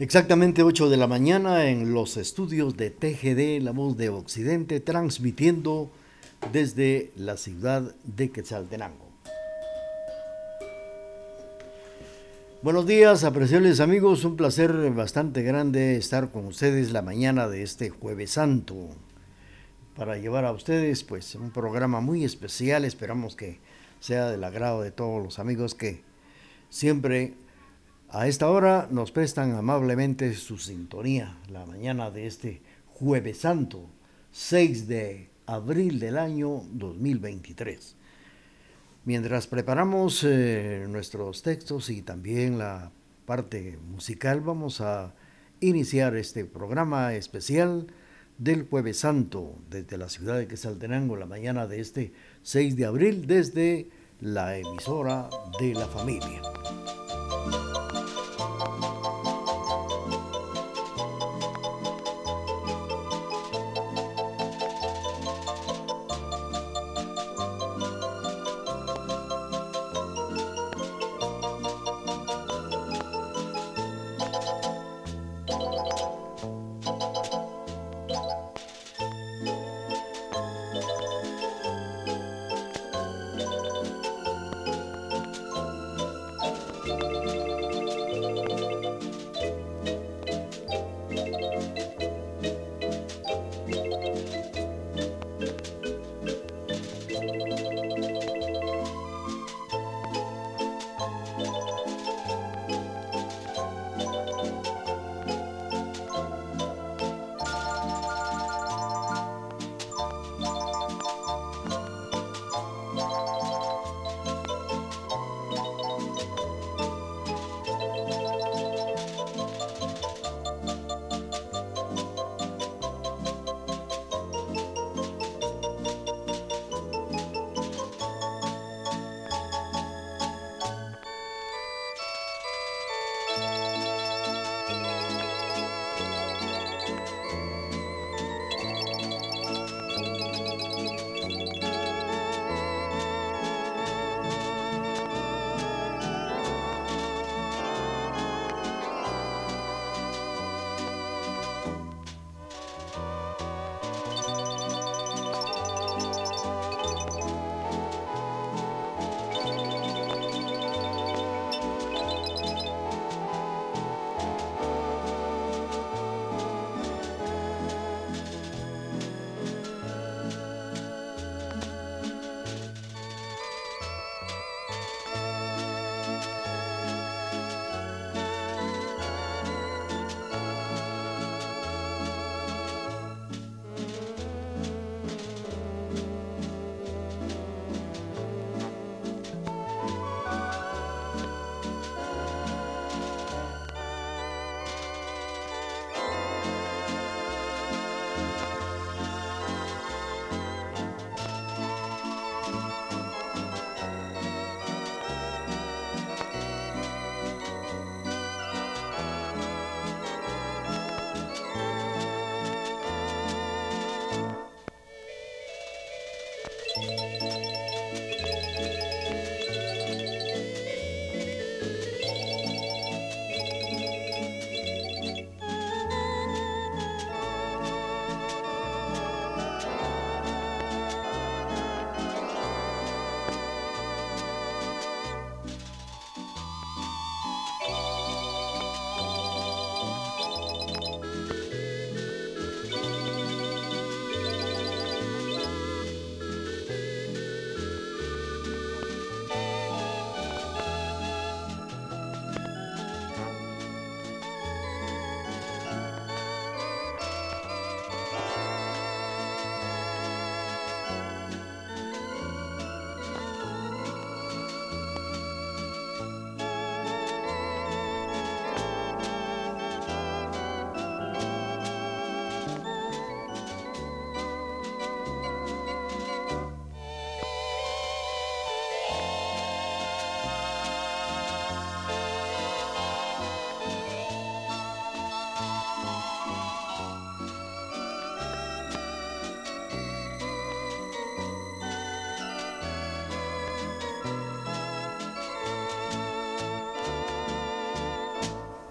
Exactamente 8 de la mañana en los estudios de TGD, La Voz de Occidente, transmitiendo desde la ciudad de Quetzaltenango. Buenos días, apreciables amigos, un placer bastante grande estar con ustedes la mañana de este jueves santo. Para llevar a ustedes pues un programa muy especial, esperamos que sea del agrado de todos los amigos que siempre a esta hora nos prestan amablemente su sintonía la mañana de este jueves santo, 6 de abril del año 2023. Mientras preparamos eh, nuestros textos y también la parte musical, vamos a iniciar este programa especial del Jueves Santo desde la ciudad de Quesaltenango, la mañana de este 6 de abril, desde la emisora de la familia.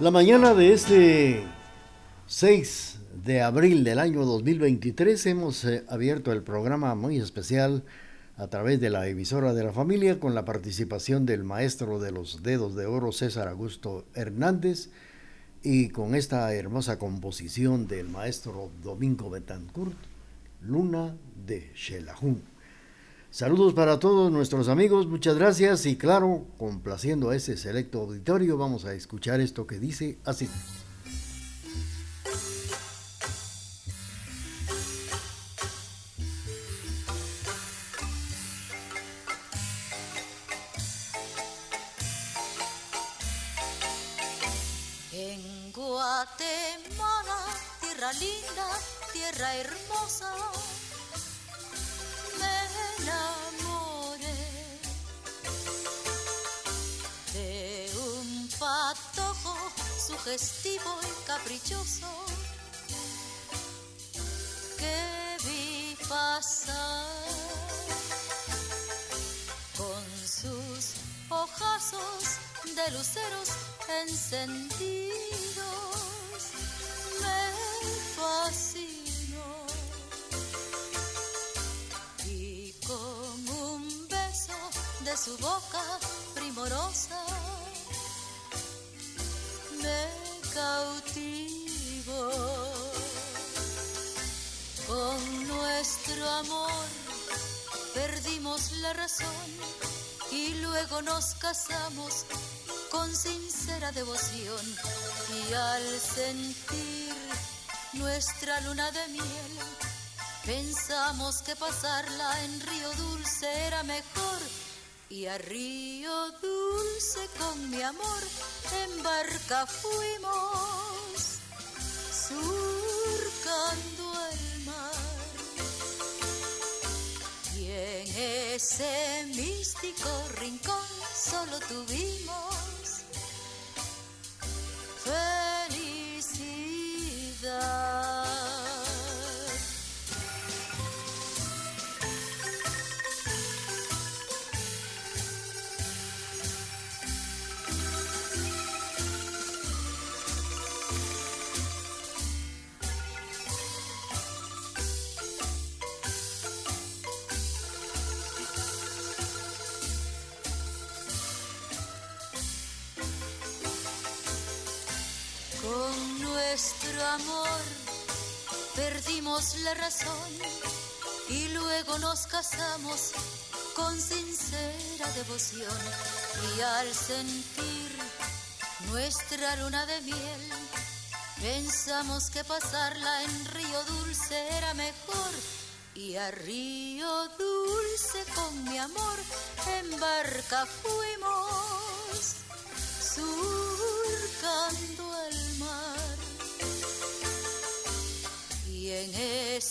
La mañana de este 6 de abril del año 2023 hemos eh, abierto el programa muy especial a través de la emisora de la familia con la participación del maestro de los dedos de oro César Augusto Hernández y con esta hermosa composición del maestro Domingo Betancourt, Luna de Xelajú. Saludos para todos nuestros amigos, muchas gracias y claro, complaciendo a ese selecto auditorio, vamos a escuchar esto que dice así. Pasarla en Río Dulce era mejor y a Río Dulce con mi amor en barca fuimos surcando el mar. Y en ese místico rincón solo tuvimos felicidad. Nuestro amor. Perdimos la razón y luego nos casamos con sincera devoción. Y al sentir nuestra luna de miel pensamos que pasarla en Río Dulce era mejor. Y a Río Dulce con mi amor en barca fuimos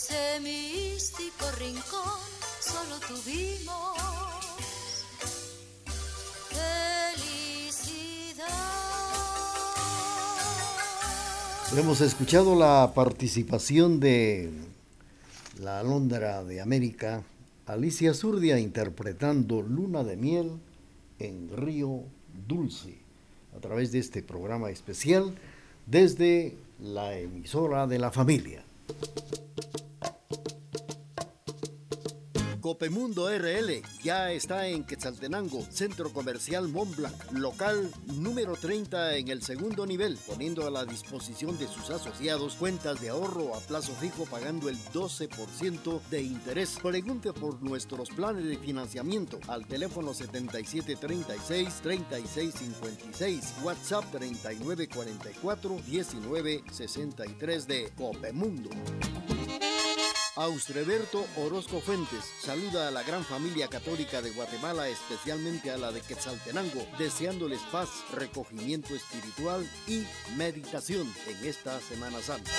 ese místico rincón solo tuvimos felicidad. Hemos escuchado la participación de la alondra de América, Alicia Zurdia, interpretando Luna de Miel en Río Dulce, a través de este programa especial desde la emisora de la familia. Copemundo RL ya está en Quetzaltenango, Centro Comercial Montblanc, local número 30 en el segundo nivel, poniendo a la disposición de sus asociados cuentas de ahorro a plazo fijo pagando el 12% de interés. Pregunte por nuestros planes de financiamiento al teléfono 7736-3656, WhatsApp 3944-1963 de Copemundo. Austreberto Orozco Fuentes saluda a la gran familia católica de Guatemala, especialmente a la de Quetzaltenango, deseándoles paz, recogimiento espiritual y meditación en esta Semana Santa.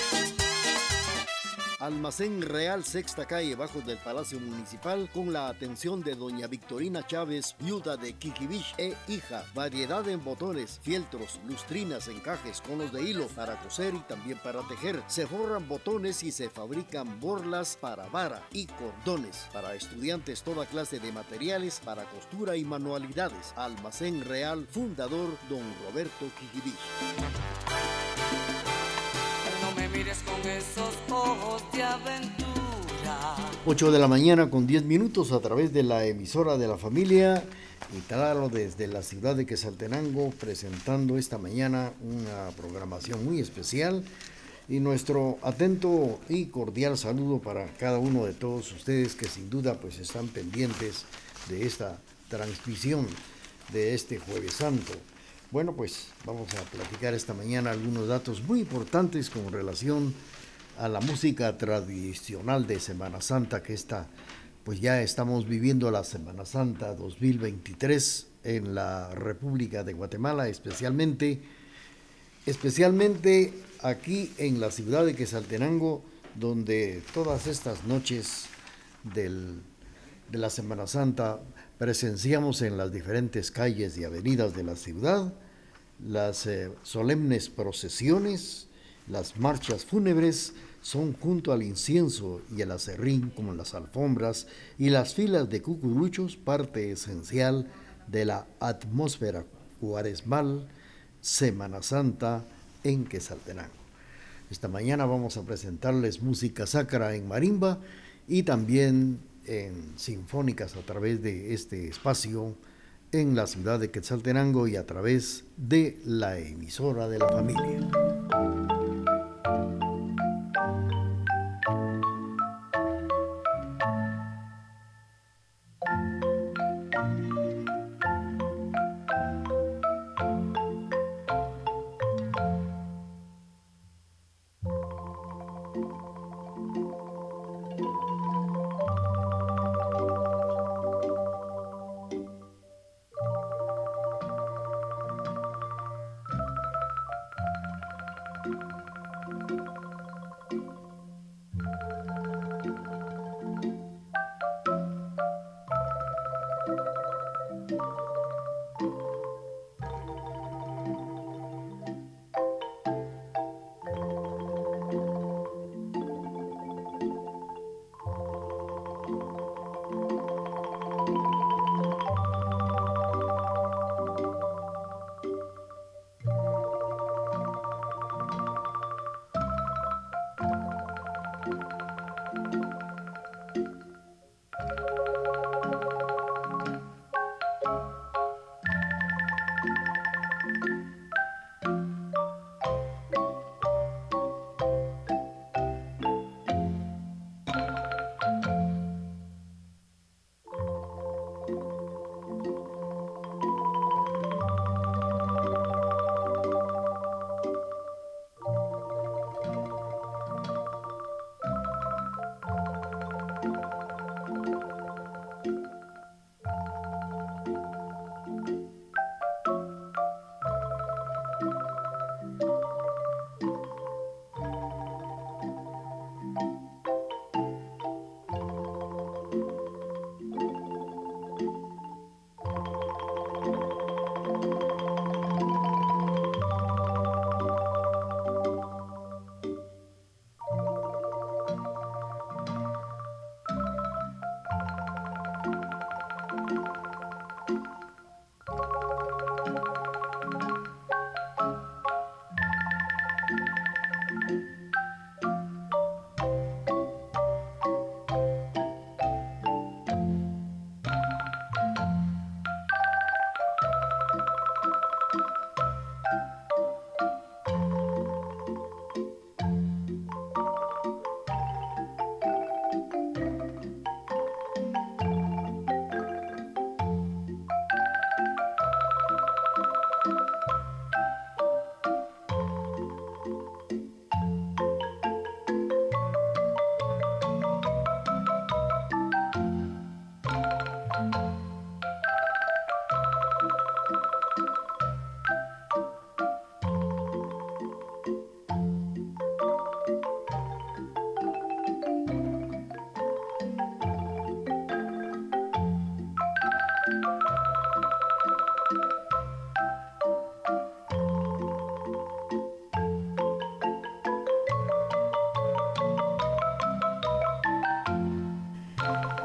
Almacén Real Sexta Calle bajo del Palacio Municipal con la atención de doña Victorina Chávez, viuda de Kikibich e hija. Variedad en botones, fieltros, lustrinas, encajes, conos de hilo para coser y también para tejer. Se forran botones y se fabrican borlas para vara y cordones. Para estudiantes toda clase de materiales para costura y manualidades. Almacén Real, fundador don Roberto Kikibich. Mires de aventura. 8 de la mañana con 10 minutos a través de la emisora de la familia y claro desde la ciudad de Quesaltenango presentando esta mañana una programación muy especial y nuestro atento y cordial saludo para cada uno de todos ustedes que sin duda pues están pendientes de esta transmisión de este jueves santo. Bueno, pues vamos a platicar esta mañana algunos datos muy importantes con relación a la música tradicional de Semana Santa que está, pues ya estamos viviendo la Semana Santa 2023 en la República de Guatemala, especialmente, especialmente aquí en la ciudad de Quesaltenango, donde todas estas noches del, de la Semana Santa presenciamos en las diferentes calles y avenidas de la ciudad las eh, solemnes procesiones, las marchas fúnebres son junto al incienso y el acerrín como las alfombras y las filas de cucuruchos parte esencial de la atmósfera cuaresmal Semana Santa en Quesaltenango. Esta mañana vamos a presentarles música sacra en marimba y también en sinfónicas a través de este espacio en la ciudad de Quetzaltenango y a través de la emisora de la familia.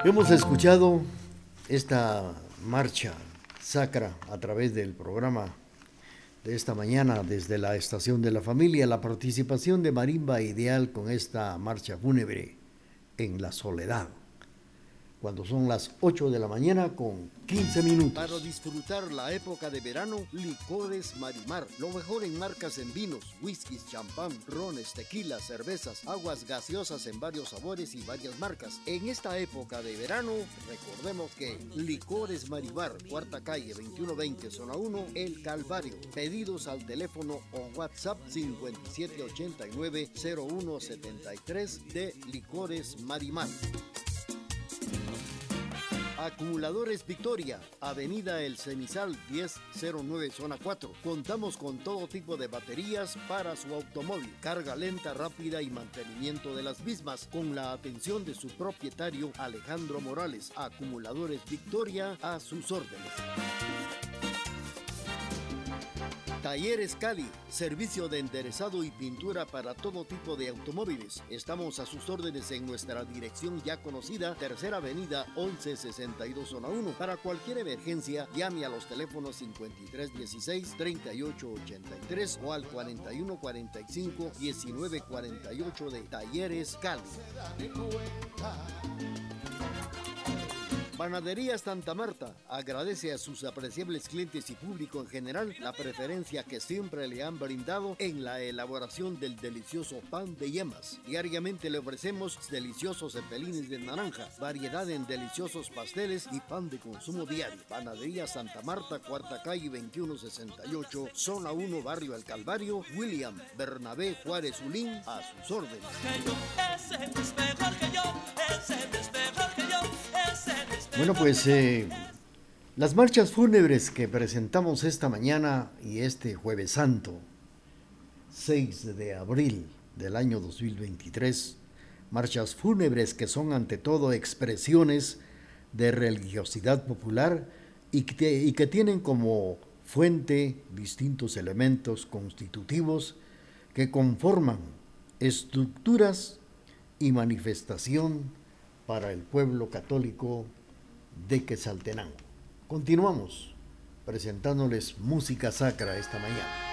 Hemos escuchado esta marcha sacra a través del programa de esta mañana desde la estación de la familia, la participación de Marimba Ideal con esta marcha fúnebre en la soledad cuando son las 8 de la mañana con 15 minutos. Para disfrutar la época de verano, Licores Marimar. Lo mejor en marcas en vinos, whiskies, champán, rones, tequilas, cervezas, aguas gaseosas en varios sabores y varias marcas. En esta época de verano, recordemos que Licores Marimar, cuarta calle 2120, zona 1, El Calvario. Pedidos al teléfono o WhatsApp 5789-0173 de Licores Marimar. Acumuladores Victoria, Avenida El Cenizal 1009 Zona 4. Contamos con todo tipo de baterías para su automóvil, carga lenta, rápida y mantenimiento de las mismas, con la atención de su propietario Alejandro Morales. Acumuladores Victoria a sus órdenes. Talleres Cali, servicio de enderezado y pintura para todo tipo de automóviles. Estamos a sus órdenes en nuestra dirección ya conocida, Tercera Avenida 1162 Zona 1. Para cualquier emergencia, llame a los teléfonos 5316-3883 o al 4145-1948 de Talleres Cali. Panadería Santa Marta agradece a sus apreciables clientes y público en general la preferencia que siempre le han brindado en la elaboración del delicioso pan de yemas. Diariamente le ofrecemos deliciosos cepelines de naranja, variedad en deliciosos pasteles y pan de consumo diario. Panadería Santa Marta, cuarta calle 2168, zona 1, barrio El Calvario, William Bernabé Juárez Ulín, a sus órdenes. Bueno, pues eh, las marchas fúnebres que presentamos esta mañana y este jueves santo, 6 de abril del año 2023, marchas fúnebres que son ante todo expresiones de religiosidad popular y que, y que tienen como fuente distintos elementos constitutivos que conforman estructuras y manifestación para el pueblo católico de Quetzaltenango. Continuamos presentándoles música sacra esta mañana.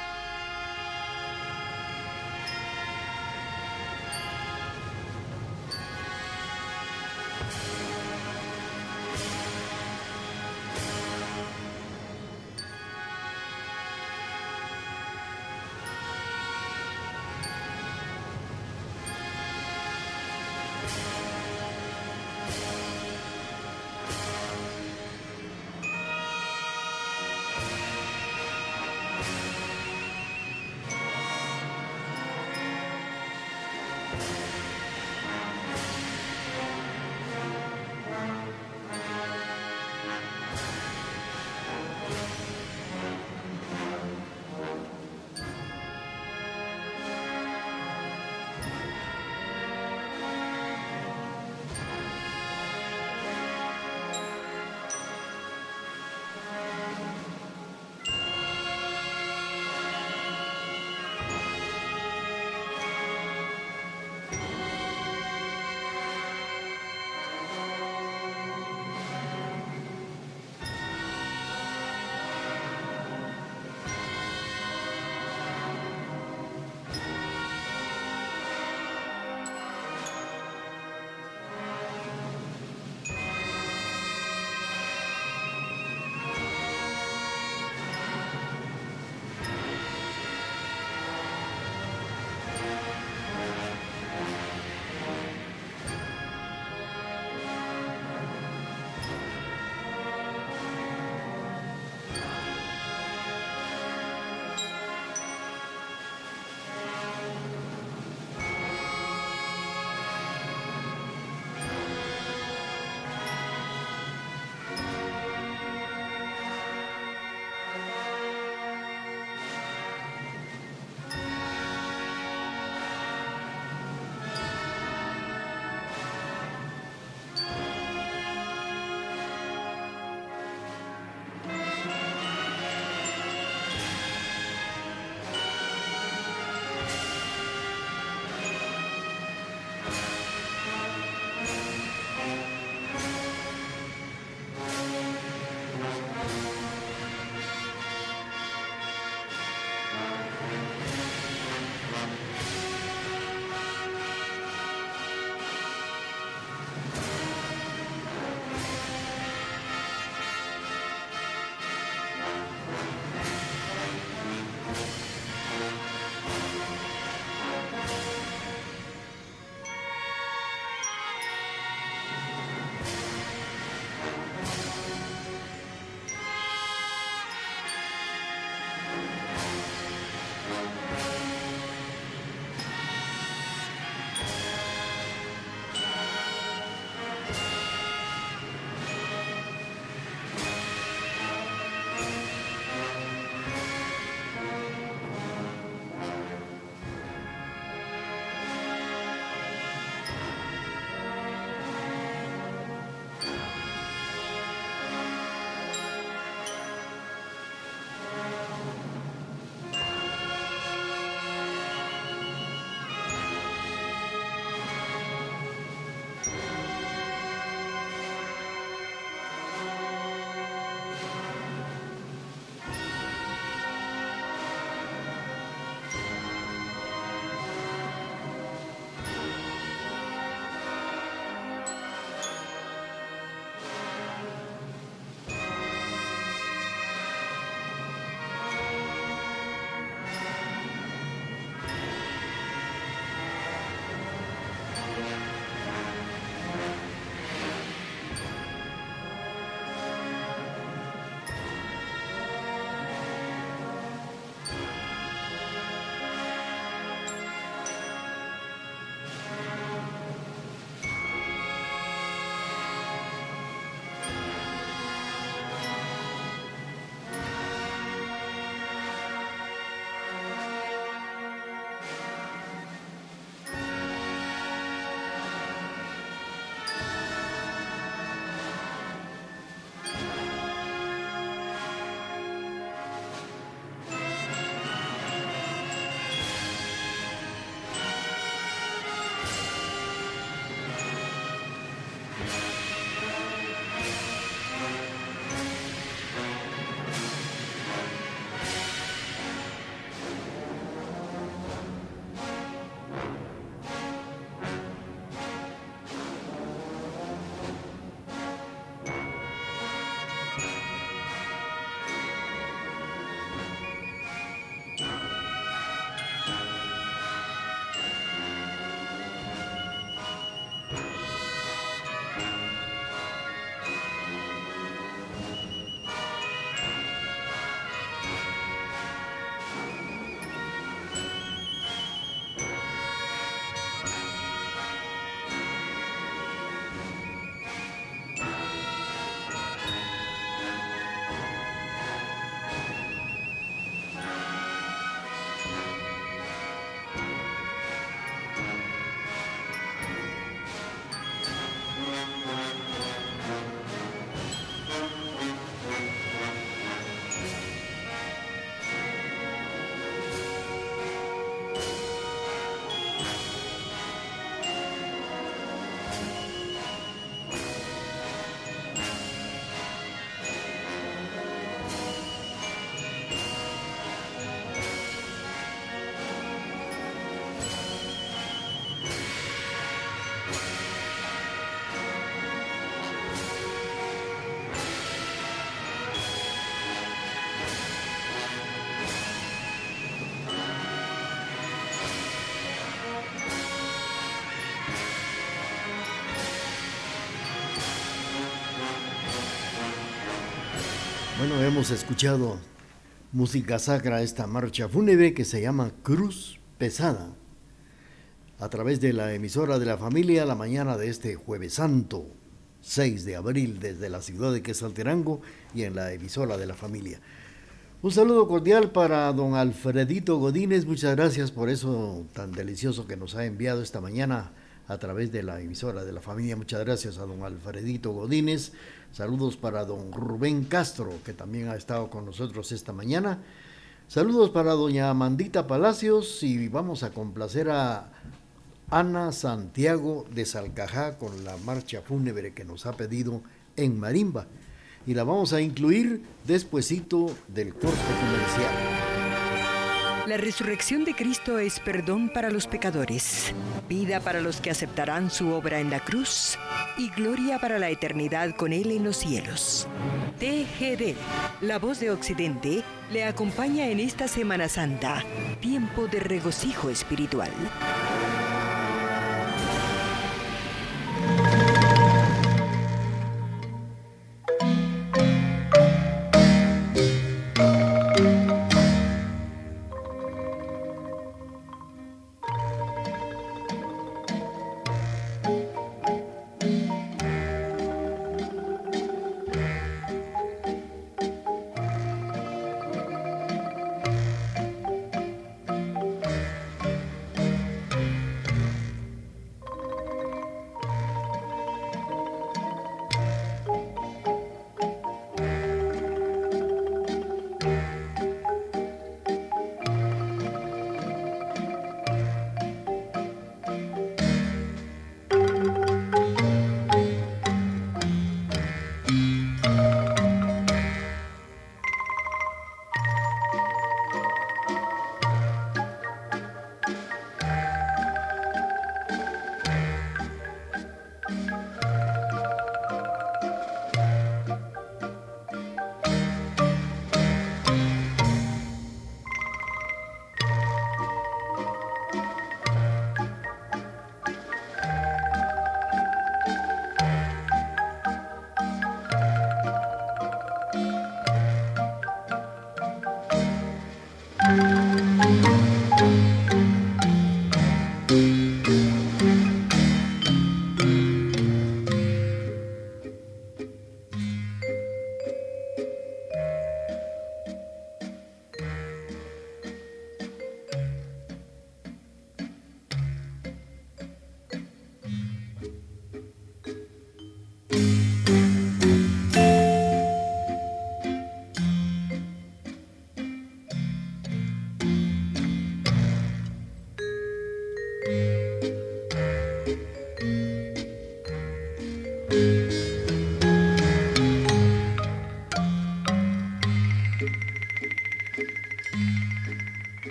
Bueno, hemos escuchado música sacra, esta marcha fúnebre que se llama Cruz Pesada, a través de la emisora de la familia la mañana de este jueves santo, 6 de abril, desde la ciudad de Quesalterango y en la emisora de la familia. Un saludo cordial para don Alfredito Godínez, muchas gracias por eso tan delicioso que nos ha enviado esta mañana a través de la emisora de la familia. Muchas gracias a don Alfredito Godínez. Saludos para don Rubén Castro, que también ha estado con nosotros esta mañana. Saludos para doña Amandita Palacios y vamos a complacer a Ana Santiago de Salcajá con la marcha fúnebre que nos ha pedido en Marimba. Y la vamos a incluir despuesito del corte comercial. La resurrección de Cristo es perdón para los pecadores, vida para los que aceptarán su obra en la cruz y gloria para la eternidad con Él en los cielos. TGD, la voz de Occidente, le acompaña en esta Semana Santa, tiempo de regocijo espiritual.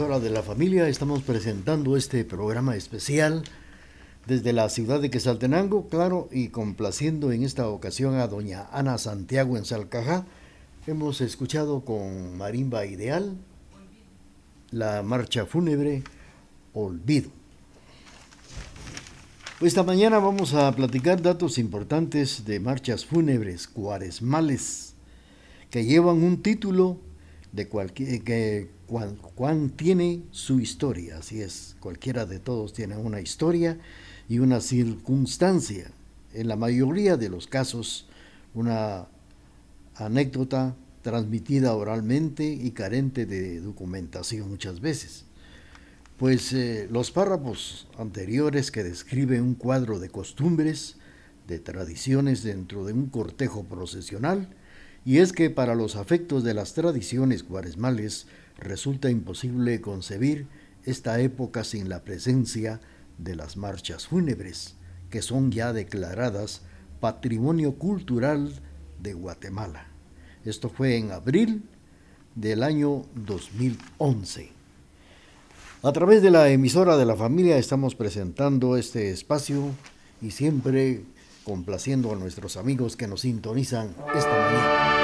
De la familia estamos presentando este programa especial desde la ciudad de Quesaltenango, claro, y complaciendo en esta ocasión a doña Ana Santiago en Salcajá. Hemos escuchado con Marimba Ideal la marcha fúnebre Olvido. Esta mañana vamos a platicar datos importantes de marchas fúnebres cuaresmales que llevan un título de cualquier Juan, tiene su historia, así es, cualquiera de todos tiene una historia y una circunstancia. En la mayoría de los casos, una anécdota transmitida oralmente y carente de documentación muchas veces. Pues eh, los párrafos anteriores que describen un cuadro de costumbres, de tradiciones dentro de un cortejo procesional, y es que para los afectos de las tradiciones cuaresmales resulta imposible concebir esta época sin la presencia de las marchas fúnebres, que son ya declaradas Patrimonio Cultural de Guatemala. Esto fue en abril del año 2011. A través de la emisora de la familia estamos presentando este espacio y siempre complaciendo a nuestros amigos que nos sintonizan esta mañana.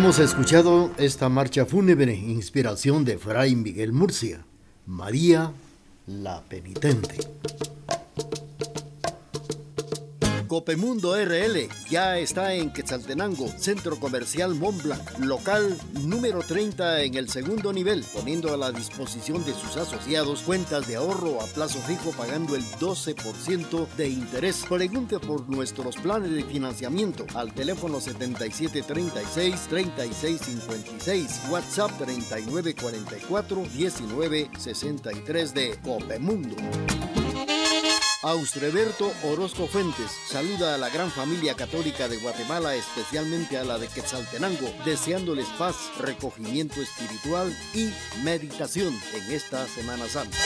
Hemos escuchado esta marcha fúnebre, inspiración de Fray Miguel Murcia, María la Penitente. Copemundo RL ya está en Quetzaltenango, Centro Comercial Mont Blanc, local número 30 en el segundo nivel, poniendo a la disposición de sus asociados cuentas de ahorro a plazo fijo pagando el 12% de interés. Pregunte por nuestros planes de financiamiento al teléfono 7736-3656, WhatsApp 3944-1963 de Copemundo. Austreberto Orozco Fuentes saluda a la gran familia católica de Guatemala, especialmente a la de Quetzaltenango, deseándoles paz, recogimiento espiritual y meditación en esta Semana Santa.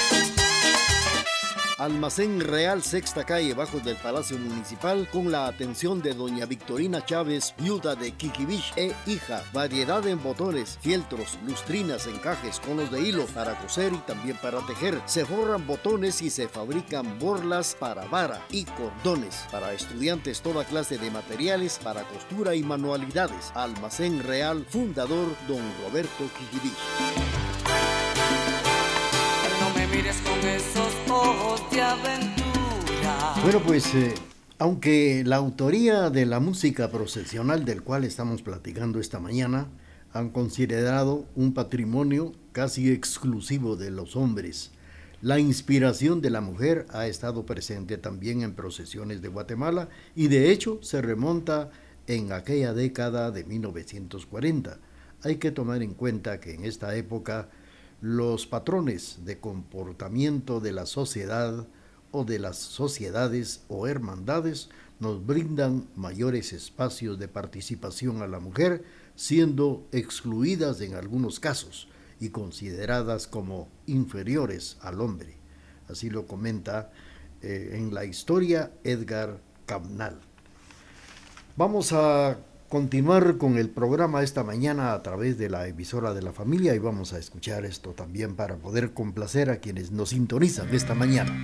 Almacén Real Sexta Calle, bajo del Palacio Municipal, con la atención de doña Victorina Chávez, viuda de Kikibich e hija. Variedad en botones, fieltros, lustrinas, encajes, conos de hilo para coser y también para tejer. Se forran botones y se fabrican borlas para vara y cordones. Para estudiantes, toda clase de materiales para costura y manualidades. Almacén Real, fundador don Roberto Kikibich. No me mires con esos. Bueno, pues eh, aunque la autoría de la música procesional del cual estamos platicando esta mañana han considerado un patrimonio casi exclusivo de los hombres, la inspiración de la mujer ha estado presente también en procesiones de Guatemala y de hecho se remonta en aquella década de 1940. Hay que tomar en cuenta que en esta época los patrones de comportamiento de la sociedad o de las sociedades o hermandades nos brindan mayores espacios de participación a la mujer, siendo excluidas en algunos casos y consideradas como inferiores al hombre. Así lo comenta eh, en la historia Edgar Camnal. Vamos a continuar con el programa esta mañana a través de la emisora de la familia y vamos a escuchar esto también para poder complacer a quienes nos sintonizan esta mañana.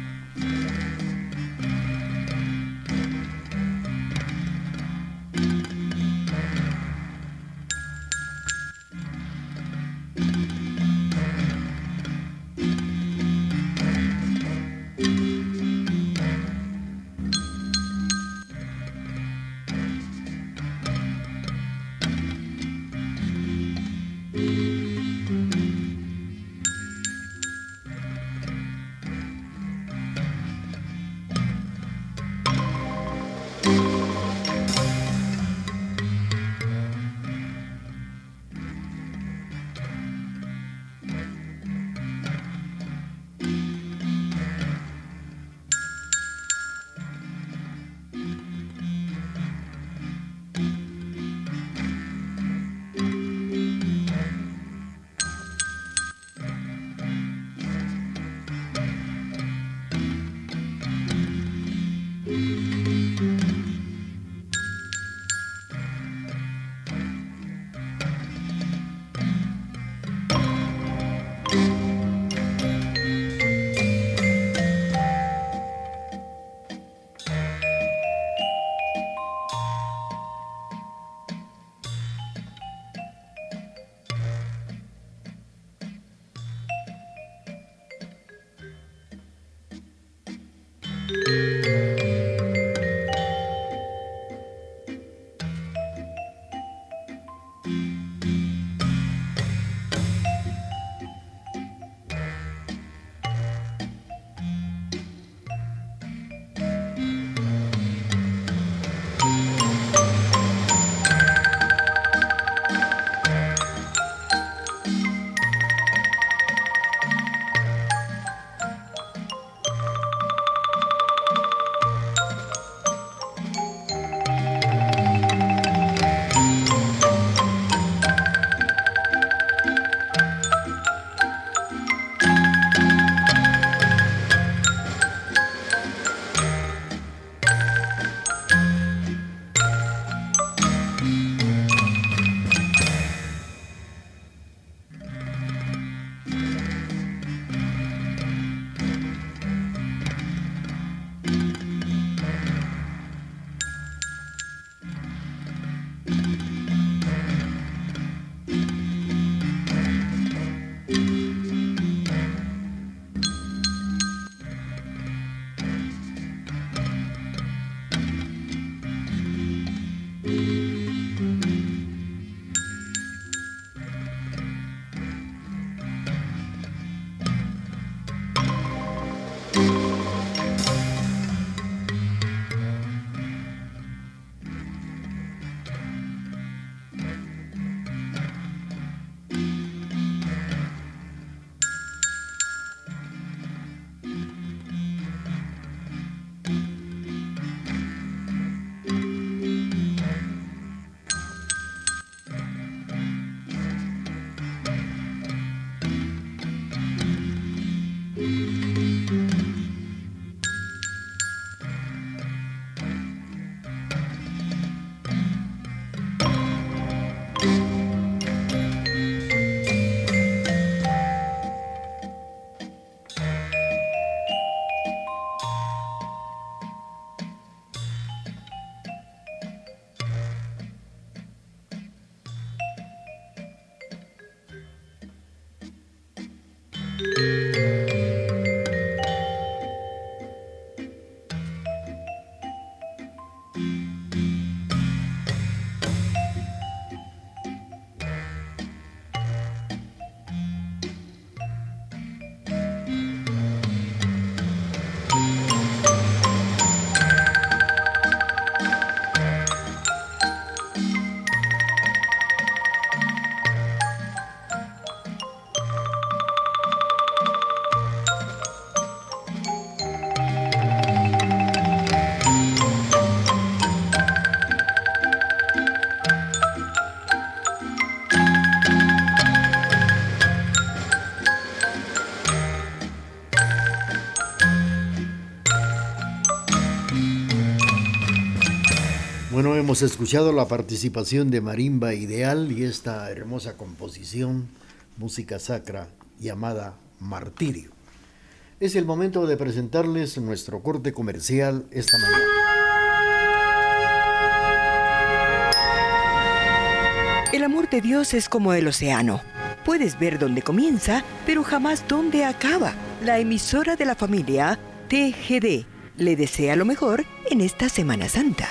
Bueno, hemos escuchado la participación de Marimba Ideal y esta hermosa composición, música sacra llamada Martirio. Es el momento de presentarles nuestro corte comercial esta mañana. El amor de Dios es como el océano. Puedes ver dónde comienza, pero jamás dónde acaba. La emisora de la familia, TGD, le desea lo mejor en esta Semana Santa.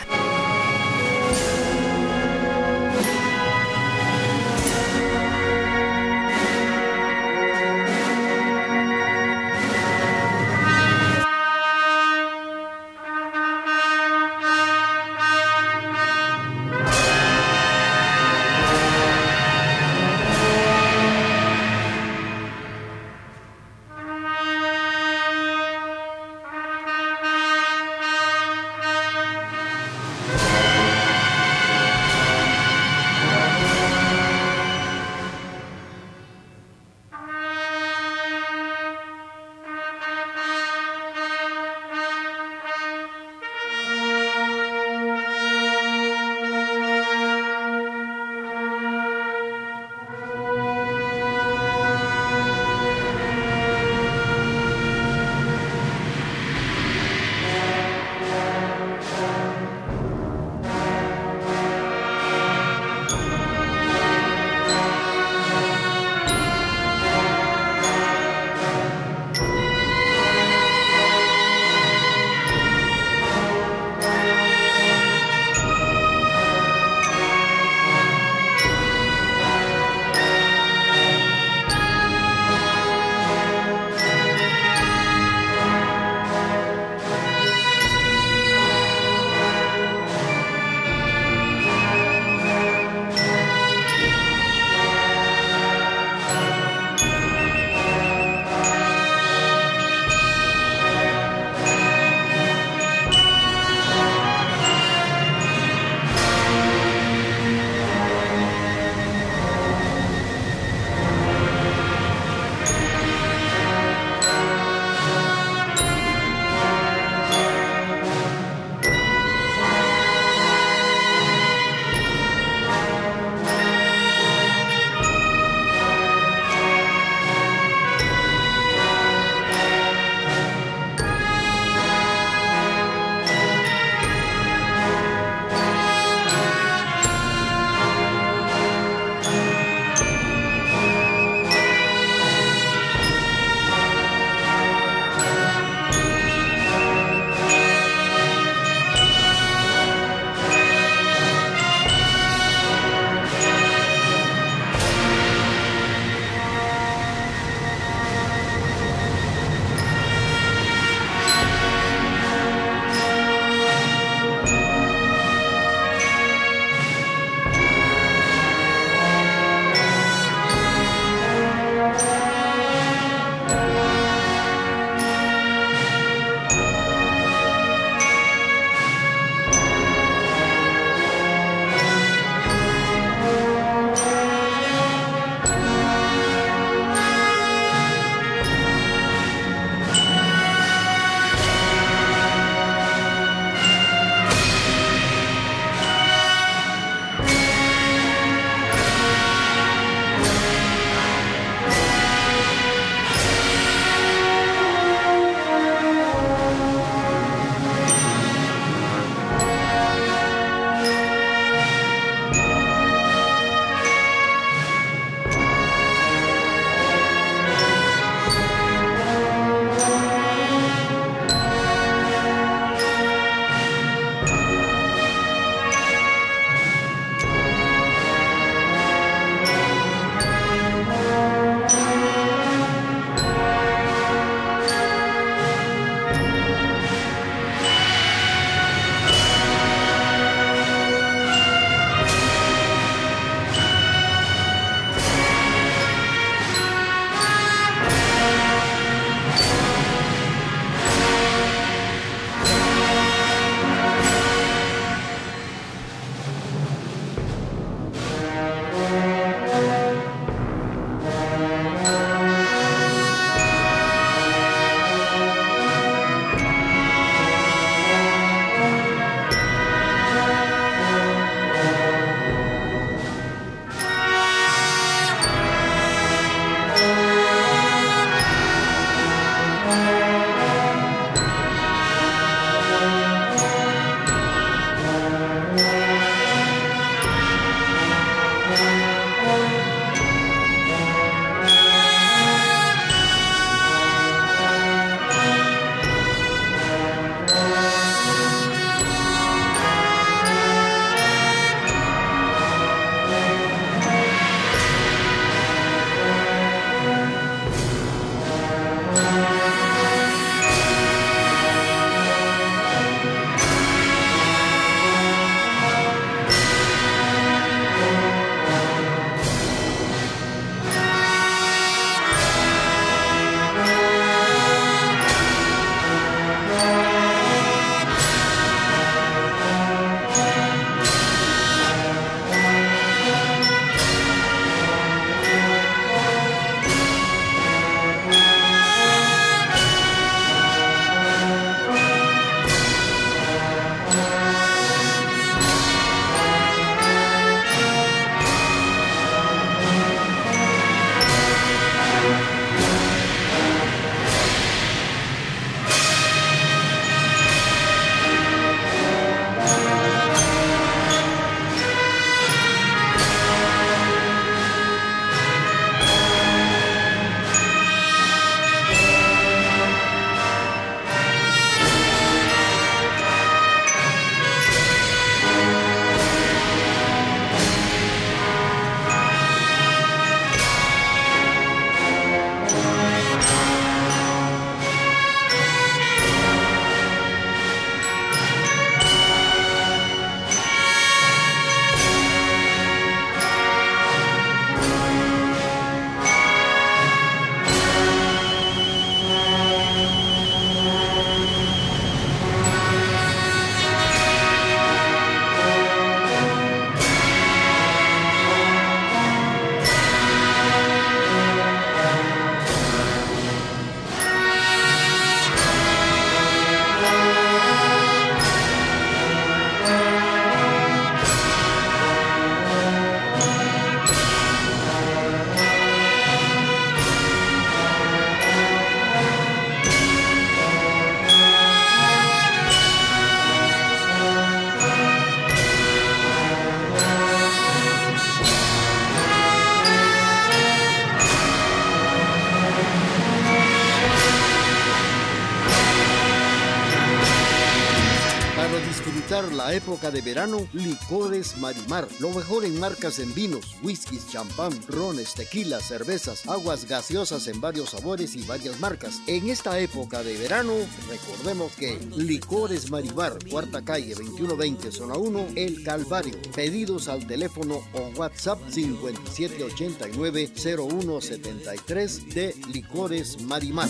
Época de verano, Licores Marimar. Lo mejor en marcas en vinos, whiskies, champán, rones, tequilas, cervezas, aguas gaseosas en varios sabores y varias marcas. En esta época de verano, recordemos que Licores Marimar, cuarta calle 2120, zona 1, El Calvario. Pedidos al teléfono o WhatsApp 5789-0173 de Licores Marimar.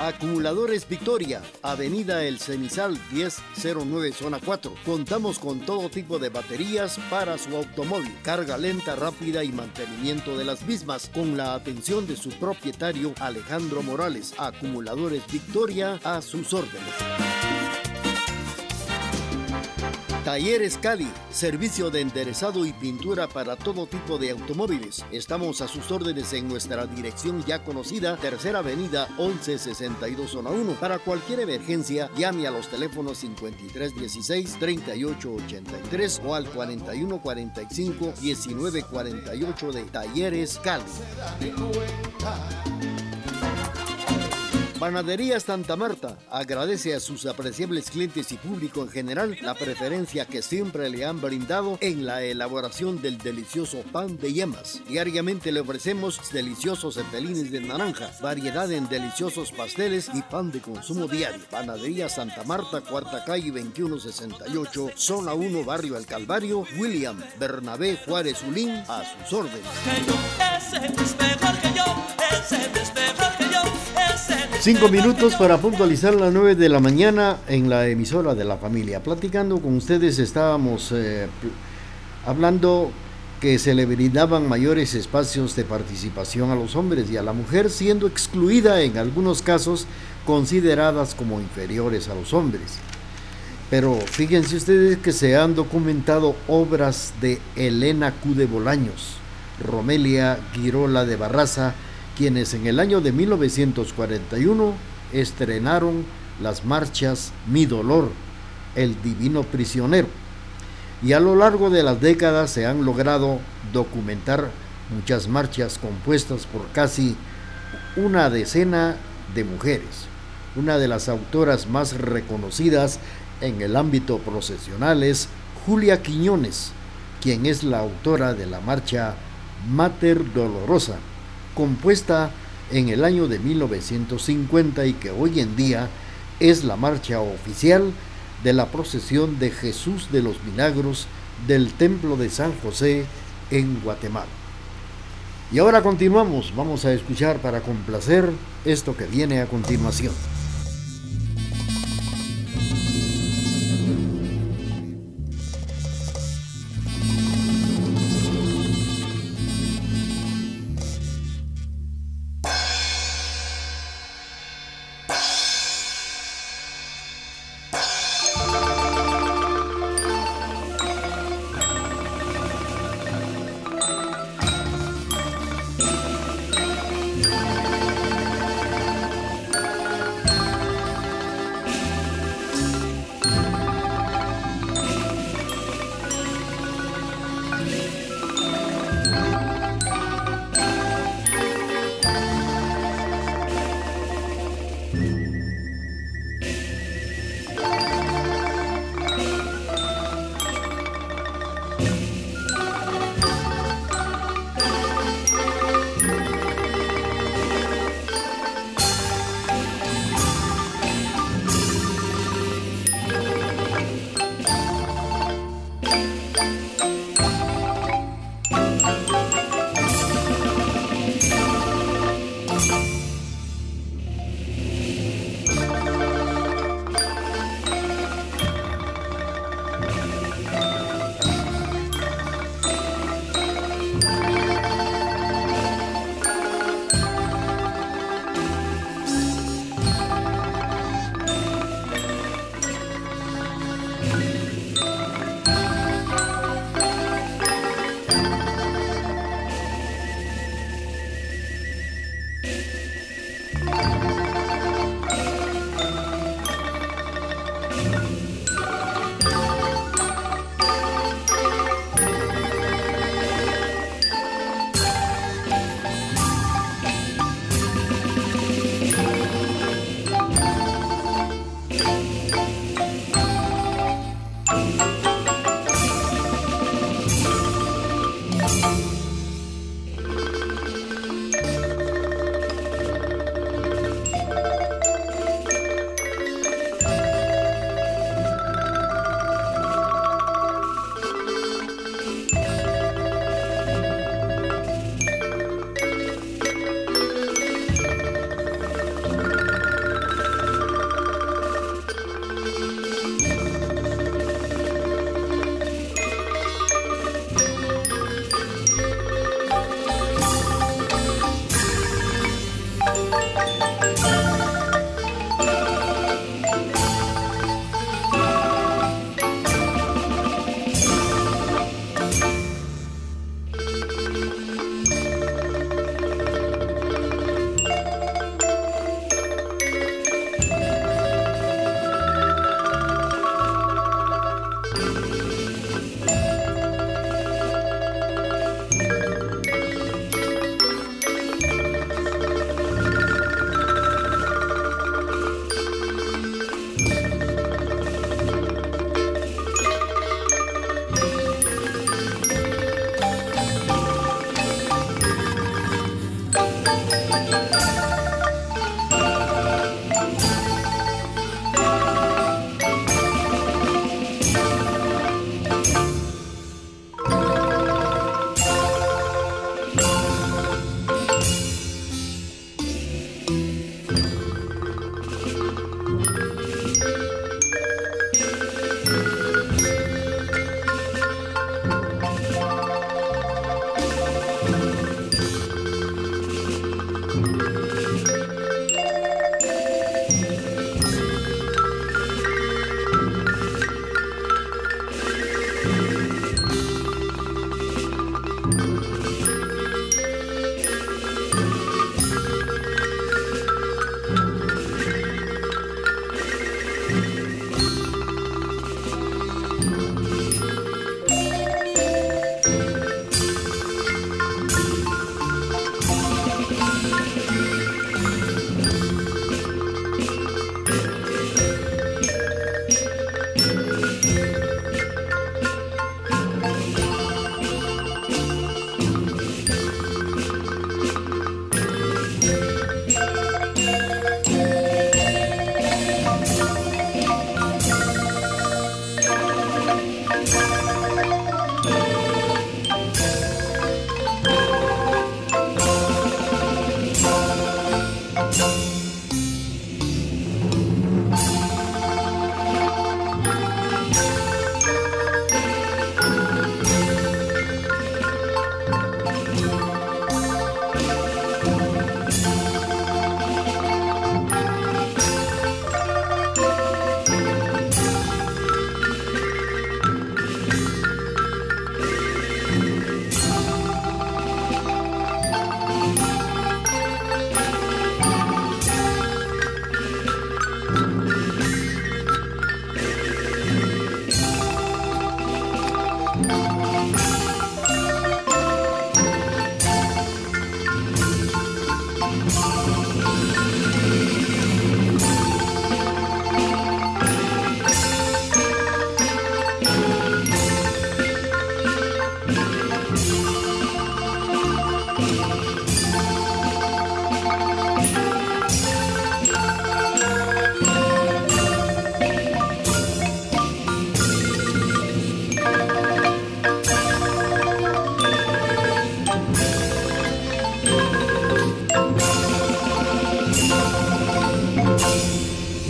Acumuladores Victoria, Avenida El Cenizal 1009 Zona 4. Contamos con todo tipo de baterías para su automóvil, carga lenta, rápida y mantenimiento de las mismas, con la atención de su propietario Alejandro Morales. Acumuladores Victoria a sus órdenes. Talleres Cali, servicio de enderezado y pintura para todo tipo de automóviles. Estamos a sus órdenes en nuestra dirección ya conocida, Tercera Avenida 1162 Zona 1. Para cualquier emergencia, llame a los teléfonos 5316-3883 o al 4145-1948 de Talleres Cali. Panadería Santa Marta agradece a sus apreciables clientes y público en general la preferencia que siempre le han brindado en la elaboración del delicioso pan de yemas. Diariamente le ofrecemos deliciosos cepelines de naranja, variedad en deliciosos pasteles y pan de consumo diario. Panadería Santa Marta, cuarta calle 2168, zona 1, barrio El Calvario, William Bernabé Juárez Ulín, a sus órdenes. Cinco minutos para puntualizar las nueve de la mañana en la emisora de la familia. Platicando con ustedes estábamos eh, hablando que se le brindaban mayores espacios de participación a los hombres y a la mujer, siendo excluida en algunos casos consideradas como inferiores a los hombres. Pero fíjense ustedes que se han documentado obras de Elena Q. de Bolaños, Romelia Girola de Barraza, quienes en el año de 1941 estrenaron las marchas Mi Dolor, El Divino Prisionero. Y a lo largo de las décadas se han logrado documentar muchas marchas compuestas por casi una decena de mujeres. Una de las autoras más reconocidas en el ámbito procesional es Julia Quiñones, quien es la autora de la marcha Mater Dolorosa, compuesta en el año de 1950 y que hoy en día es la marcha oficial de la procesión de Jesús de los Milagros del Templo de San José en Guatemala. Y ahora continuamos, vamos a escuchar para complacer esto que viene a continuación.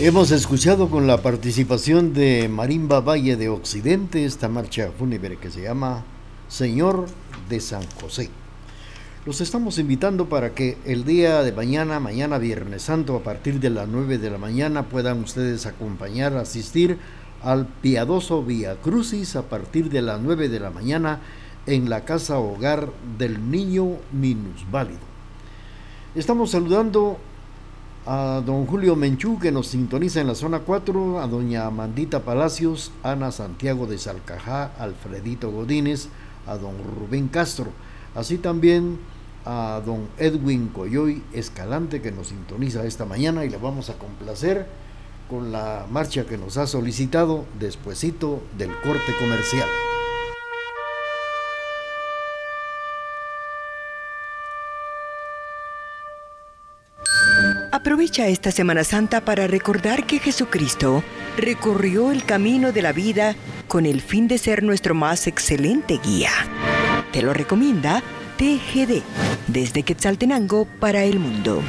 Hemos escuchado con la participación de Marimba Valle de Occidente esta marcha fúnebre que se llama Señor de San José. Los estamos invitando para que el día de mañana, mañana Viernes Santo, a partir de las 9 de la mañana, puedan ustedes acompañar, asistir al piadoso Via Crucis a partir de las 9 de la mañana en la casa hogar del niño minusválido. Estamos saludando a don Julio Menchú que nos sintoniza en la zona 4, a doña Amandita Palacios, Ana Santiago de Salcajá, Alfredito Godínez, a don Rubén Castro, así también a don Edwin Coyoy Escalante que nos sintoniza esta mañana y le vamos a complacer con la marcha que nos ha solicitado despuesito del corte comercial. Aprovecha esta Semana Santa para recordar que Jesucristo recorrió el camino de la vida con el fin de ser nuestro más excelente guía. Te lo recomienda TGD, desde Quetzaltenango para el mundo.